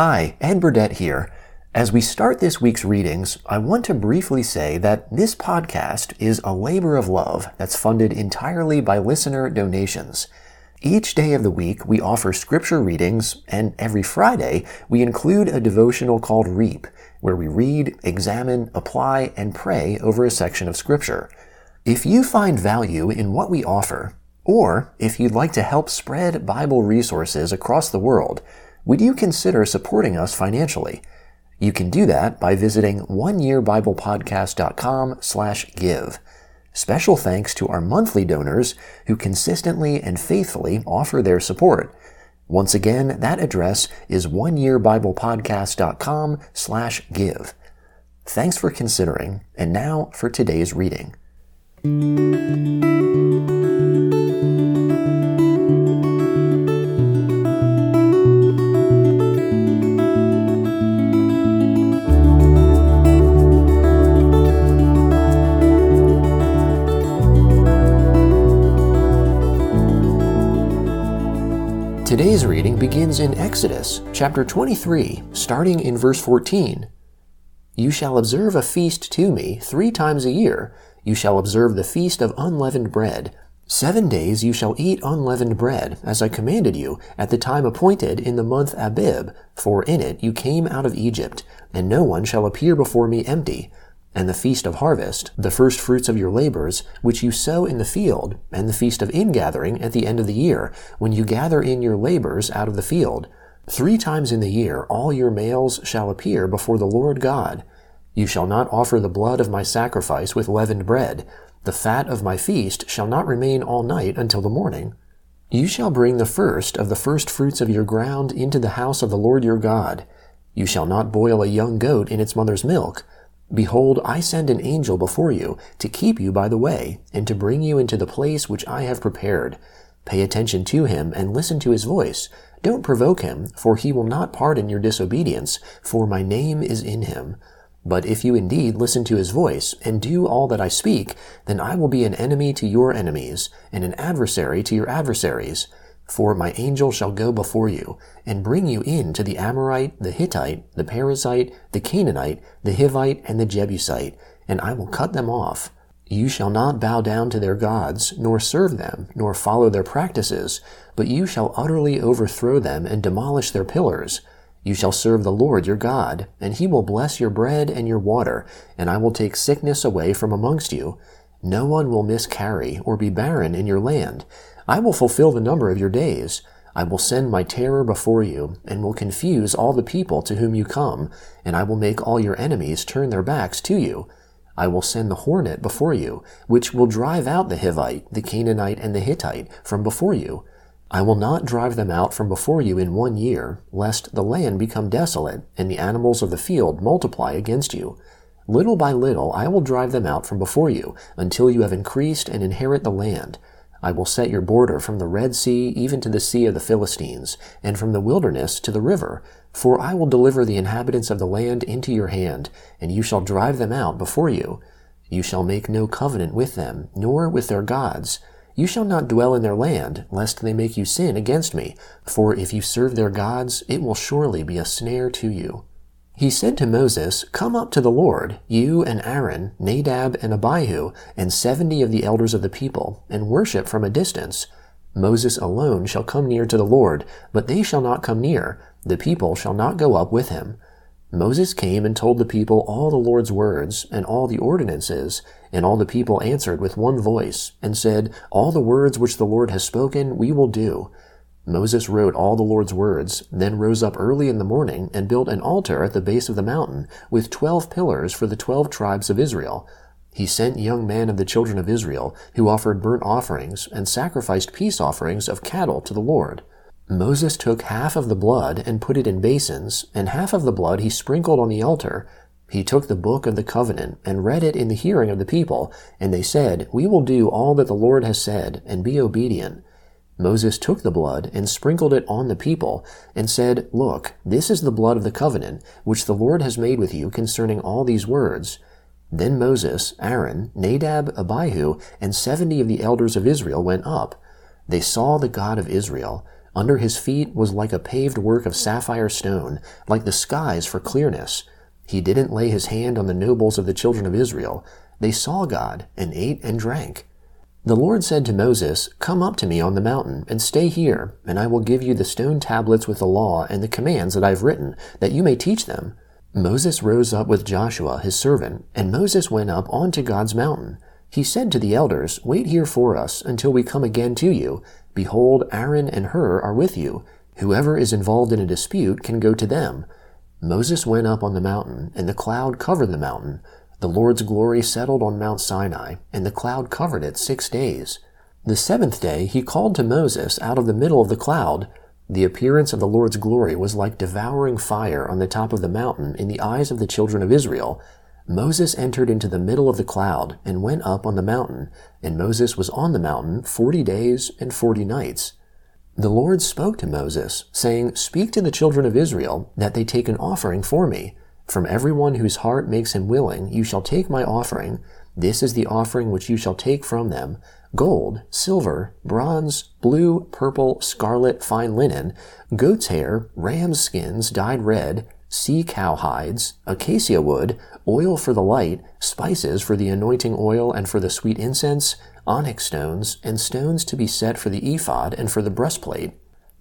Hi, Ed Burdett here. As we start this week's readings, I want to briefly say that this podcast is a labor of love that's funded entirely by listener donations. Each day of the week, we offer scripture readings, and every Friday, we include a devotional called Reap, where we read, examine, apply, and pray over a section of scripture. If you find value in what we offer, or if you'd like to help spread Bible resources across the world, would you consider supporting us financially? You can do that by visiting oneyearbiblepodcast.com slash give. Special thanks to our monthly donors who consistently and faithfully offer their support. Once again, that address is oneyearbiblepodcast.com slash give. Thanks for considering, and now for today's reading. In Exodus chapter 23, starting in verse 14. You shall observe a feast to me three times a year. You shall observe the feast of unleavened bread. Seven days you shall eat unleavened bread, as I commanded you, at the time appointed in the month Abib, for in it you came out of Egypt, and no one shall appear before me empty and the feast of harvest, the first fruits of your labors, which you sow in the field, and the feast of ingathering at the end of the year, when you gather in your labors out of the field. Three times in the year all your males shall appear before the Lord God. You shall not offer the blood of my sacrifice with leavened bread. The fat of my feast shall not remain all night until the morning. You shall bring the first of the first fruits of your ground into the house of the Lord your God. You shall not boil a young goat in its mother's milk. Behold, I send an angel before you to keep you by the way, and to bring you into the place which I have prepared. Pay attention to him and listen to his voice. Don't provoke him, for he will not pardon your disobedience, for my name is in him. But if you indeed listen to his voice, and do all that I speak, then I will be an enemy to your enemies, and an adversary to your adversaries. For my angel shall go before you, and bring you in to the Amorite, the Hittite, the Perizzite, the Canaanite, the Hivite, and the Jebusite, and I will cut them off. You shall not bow down to their gods, nor serve them, nor follow their practices, but you shall utterly overthrow them and demolish their pillars. You shall serve the Lord your God, and he will bless your bread and your water, and I will take sickness away from amongst you. No one will miscarry or be barren in your land I will fulfill the number of your days. I will send my terror before you, and will confuse all the people to whom you come, and I will make all your enemies turn their backs to you. I will send the hornet before you, which will drive out the Hivite, the Canaanite, and the Hittite from before you. I will not drive them out from before you in one year, lest the land become desolate, and the animals of the field multiply against you. Little by little I will drive them out from before you, until you have increased and inherit the land. I will set your border from the Red Sea even to the Sea of the Philistines, and from the wilderness to the river. For I will deliver the inhabitants of the land into your hand, and you shall drive them out before you. You shall make no covenant with them, nor with their gods. You shall not dwell in their land, lest they make you sin against me. For if you serve their gods, it will surely be a snare to you. He said to Moses, Come up to the Lord, you and Aaron, Nadab and Abihu, and seventy of the elders of the people, and worship from a distance. Moses alone shall come near to the Lord, but they shall not come near. The people shall not go up with him. Moses came and told the people all the Lord's words, and all the ordinances, and all the people answered with one voice, and said, All the words which the Lord has spoken we will do. Moses wrote all the Lord's words, then rose up early in the morning and built an altar at the base of the mountain with twelve pillars for the twelve tribes of Israel. He sent young men of the children of Israel who offered burnt offerings and sacrificed peace offerings of cattle to the Lord. Moses took half of the blood and put it in basins, and half of the blood he sprinkled on the altar. He took the book of the covenant and read it in the hearing of the people, and they said, We will do all that the Lord has said, and be obedient. Moses took the blood and sprinkled it on the people, and said, Look, this is the blood of the covenant, which the Lord has made with you concerning all these words. Then Moses, Aaron, Nadab, Abihu, and seventy of the elders of Israel went up. They saw the God of Israel. Under his feet was like a paved work of sapphire stone, like the skies for clearness. He didn't lay his hand on the nobles of the children of Israel. They saw God and ate and drank. The Lord said to Moses, Come up to me on the mountain, and stay here, and I will give you the stone tablets with the law and the commands that I've written, that you may teach them. Moses rose up with Joshua his servant, and Moses went up onto God's mountain. He said to the elders, Wait here for us until we come again to you. Behold, Aaron and Hur are with you. Whoever is involved in a dispute can go to them. Moses went up on the mountain, and the cloud covered the mountain. The Lord's glory settled on Mount Sinai, and the cloud covered it six days. The seventh day he called to Moses out of the middle of the cloud. The appearance of the Lord's glory was like devouring fire on the top of the mountain in the eyes of the children of Israel. Moses entered into the middle of the cloud and went up on the mountain, and Moses was on the mountain forty days and forty nights. The Lord spoke to Moses, saying, Speak to the children of Israel that they take an offering for me. From everyone whose heart makes him willing, you shall take my offering. This is the offering which you shall take from them gold, silver, bronze, blue, purple, scarlet, fine linen, goat's hair, ram's skins dyed red, sea cow hides, acacia wood, oil for the light, spices for the anointing oil and for the sweet incense, onyx stones, and stones to be set for the ephod and for the breastplate.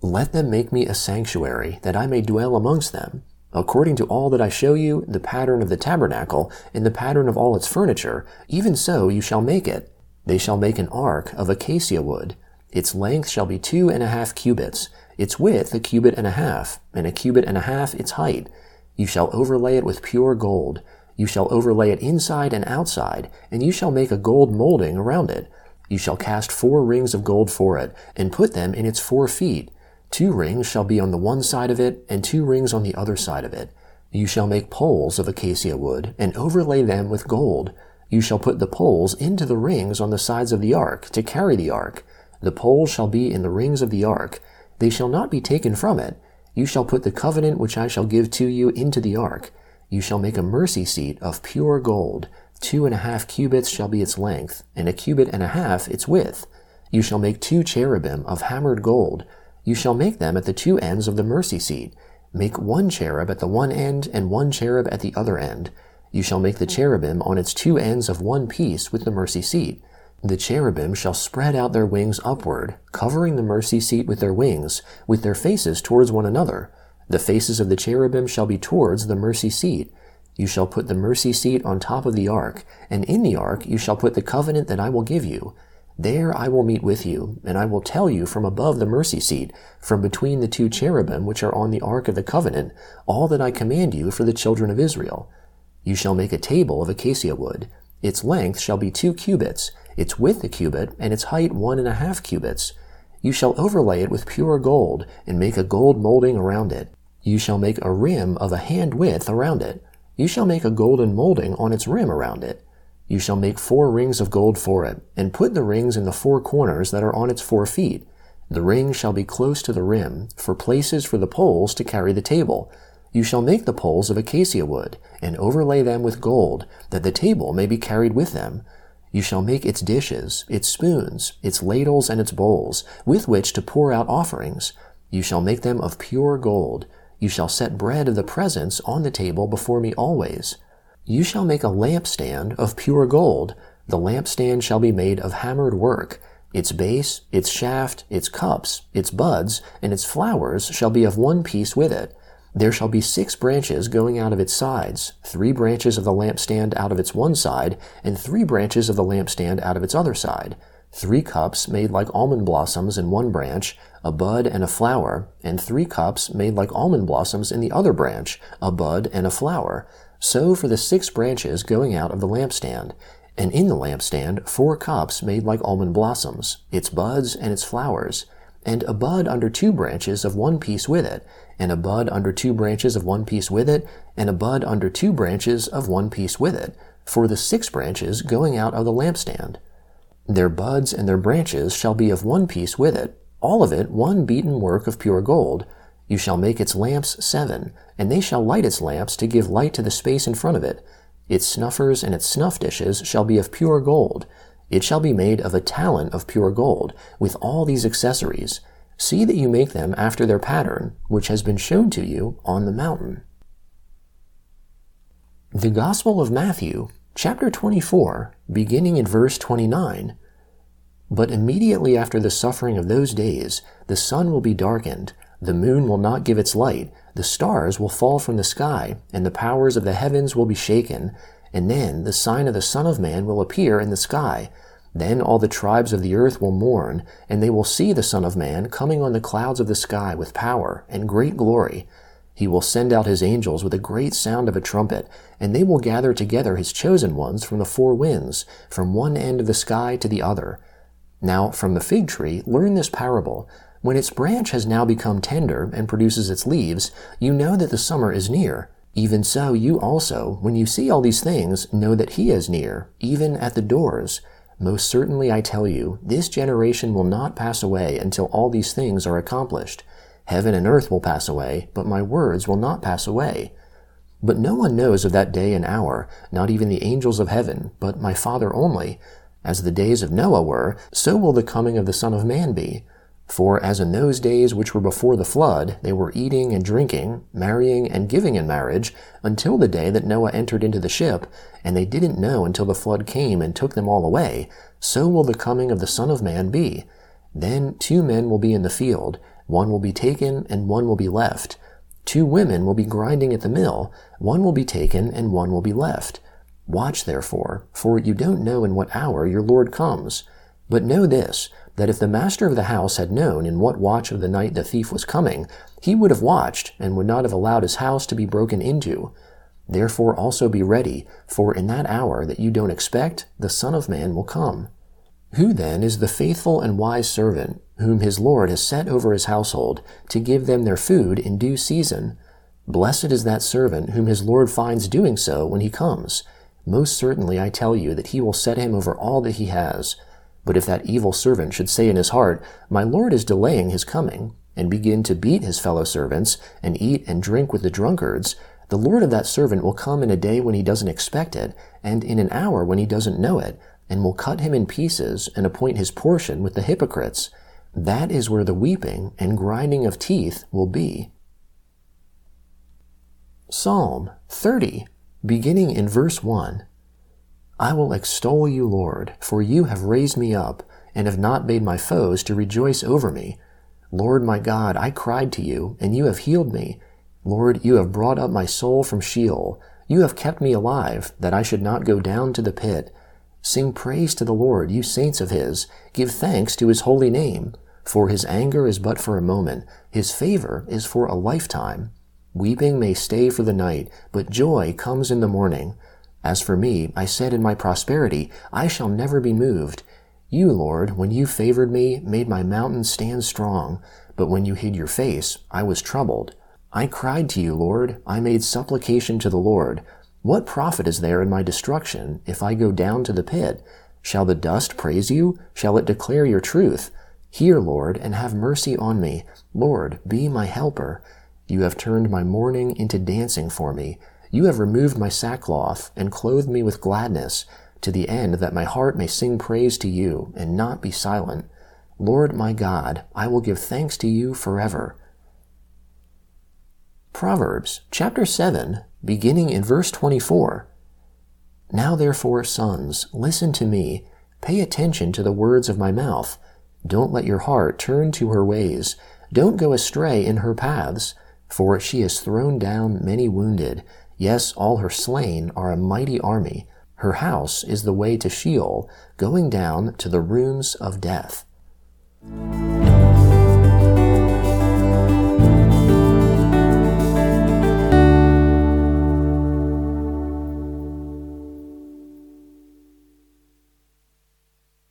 Let them make me a sanctuary, that I may dwell amongst them According to all that I show you, the pattern of the tabernacle, and the pattern of all its furniture, even so you shall make it. They shall make an ark of acacia wood. Its length shall be two and a half cubits, its width a cubit and a half, and a cubit and a half its height. You shall overlay it with pure gold. You shall overlay it inside and outside, and you shall make a gold molding around it. You shall cast four rings of gold for it, and put them in its four feet Two rings shall be on the one side of it, and two rings on the other side of it. You shall make poles of acacia wood, and overlay them with gold. You shall put the poles into the rings on the sides of the ark, to carry the ark. The poles shall be in the rings of the ark. They shall not be taken from it. You shall put the covenant which I shall give to you into the ark. You shall make a mercy seat of pure gold. Two and a half cubits shall be its length, and a cubit and a half its width. You shall make two cherubim of hammered gold. You shall make them at the two ends of the mercy seat. Make one cherub at the one end and one cherub at the other end. You shall make the hmm. cherubim on its two ends of one piece with the mercy seat. The cherubim shall spread out their wings upward, covering the mercy seat with their wings, with their faces towards one another. The faces of the cherubim shall be towards the mercy seat. You shall put the mercy seat on top of the ark, and in the ark you shall put the covenant that I will give you. There I will meet with you, and I will tell you from above the mercy seat, from between the two cherubim which are on the ark of the covenant, all that I command you for the children of Israel. You shall make a table of acacia wood. Its length shall be two cubits, its width a cubit, and its height one and a half cubits. You shall overlay it with pure gold, and make a gold molding around it. You shall make a rim of a hand width around it. You shall make a golden molding on its rim around it. You shall make four rings of gold for it, and put the rings in the four corners that are on its four feet. The rings shall be close to the rim, for places for the poles to carry the table. You shall make the poles of acacia wood, and overlay them with gold, that the table may be carried with them. You shall make its dishes, its spoons, its ladles, and its bowls, with which to pour out offerings. You shall make them of pure gold. You shall set bread of the presence on the table before me always. You shall make a lampstand of pure gold. The lampstand shall be made of hammered work. Its base, its shaft, its cups, its buds, and its flowers shall be of one piece with it. There shall be six branches going out of its sides, three branches of the lampstand out of its one side, and three branches of the lampstand out of its other side. Three cups made like almond blossoms in one branch, a bud and a flower, and three cups made like almond blossoms in the other branch, a bud and a flower. So for the six branches going out of the lampstand, and in the lampstand four cups made like almond blossoms, its buds and its flowers, and a bud under two branches of one piece with it, and a bud under two branches of one piece with it, and a bud under two branches of one piece with it, for the six branches going out of the lampstand. Their buds and their branches shall be of one piece with it, all of it one beaten work of pure gold, you shall make its lamps seven, and they shall light its lamps to give light to the space in front of it. Its snuffers and its snuff dishes shall be of pure gold. It shall be made of a talent of pure gold, with all these accessories. See that you make them after their pattern, which has been shown to you on the mountain. The Gospel of Matthew, chapter 24, beginning in verse 29. But immediately after the suffering of those days, the sun will be darkened, the moon will not give its light, the stars will fall from the sky, and the powers of the heavens will be shaken. And then the sign of the Son of Man will appear in the sky. Then all the tribes of the earth will mourn, and they will see the Son of Man coming on the clouds of the sky with power and great glory. He will send out his angels with a great sound of a trumpet, and they will gather together his chosen ones from the four winds, from one end of the sky to the other. Now, from the fig tree, learn this parable. When its branch has now become tender and produces its leaves, you know that the summer is near. Even so, you also, when you see all these things, know that he is near, even at the doors. Most certainly I tell you, this generation will not pass away until all these things are accomplished. Heaven and earth will pass away, but my words will not pass away. But no one knows of that day and hour, not even the angels of heaven, but my Father only. As the days of Noah were, so will the coming of the Son of Man be. For as in those days which were before the flood, they were eating and drinking, marrying and giving in marriage, until the day that Noah entered into the ship, and they didn't know until the flood came and took them all away, so will the coming of the Son of Man be. Then two men will be in the field, one will be taken and one will be left. Two women will be grinding at the mill, one will be taken and one will be left. Watch therefore, for you don't know in what hour your Lord comes. But know this, that if the master of the house had known in what watch of the night the thief was coming, he would have watched and would not have allowed his house to be broken into. Therefore also be ready, for in that hour that you don't expect, the Son of Man will come. Who then is the faithful and wise servant, whom his Lord has set over his household, to give them their food in due season? Blessed is that servant whom his Lord finds doing so when he comes. Most certainly I tell you that he will set him over all that he has. But if that evil servant should say in his heart, My Lord is delaying his coming, and begin to beat his fellow servants, and eat and drink with the drunkards, the Lord of that servant will come in a day when he doesn't expect it, and in an hour when he doesn't know it, and will cut him in pieces and appoint his portion with the hypocrites. That is where the weeping and grinding of teeth will be. Psalm 30, beginning in verse 1. I will extol you, Lord, for you have raised me up, and have not made my foes to rejoice over me. Lord my God, I cried to you, and you have healed me. Lord, you have brought up my soul from Sheol. You have kept me alive, that I should not go down to the pit. Sing praise to the Lord, you saints of his. Give thanks to his holy name. For his anger is but for a moment, his favor is for a lifetime. Weeping may stay for the night, but joy comes in the morning. As for me, I said in my prosperity, I shall never be moved. You, Lord, when you favored me, made my mountain stand strong, but when you hid your face, I was troubled. I cried to you, Lord, I made supplication to the Lord. What profit is there in my destruction if I go down to the pit? Shall the dust praise you? Shall it declare your truth? Hear, Lord, and have mercy on me. Lord, be my helper. You have turned my mourning into dancing for me. You have removed my sackcloth and clothed me with gladness, to the end that my heart may sing praise to you and not be silent. Lord my God, I will give thanks to you forever. Proverbs chapter 7, beginning in verse 24. Now therefore, sons, listen to me, pay attention to the words of my mouth. Don't let your heart turn to her ways. Don't go astray in her paths, for she has thrown down many wounded Yes, all her slain are a mighty army. Her house is the way to Sheol, going down to the rooms of death.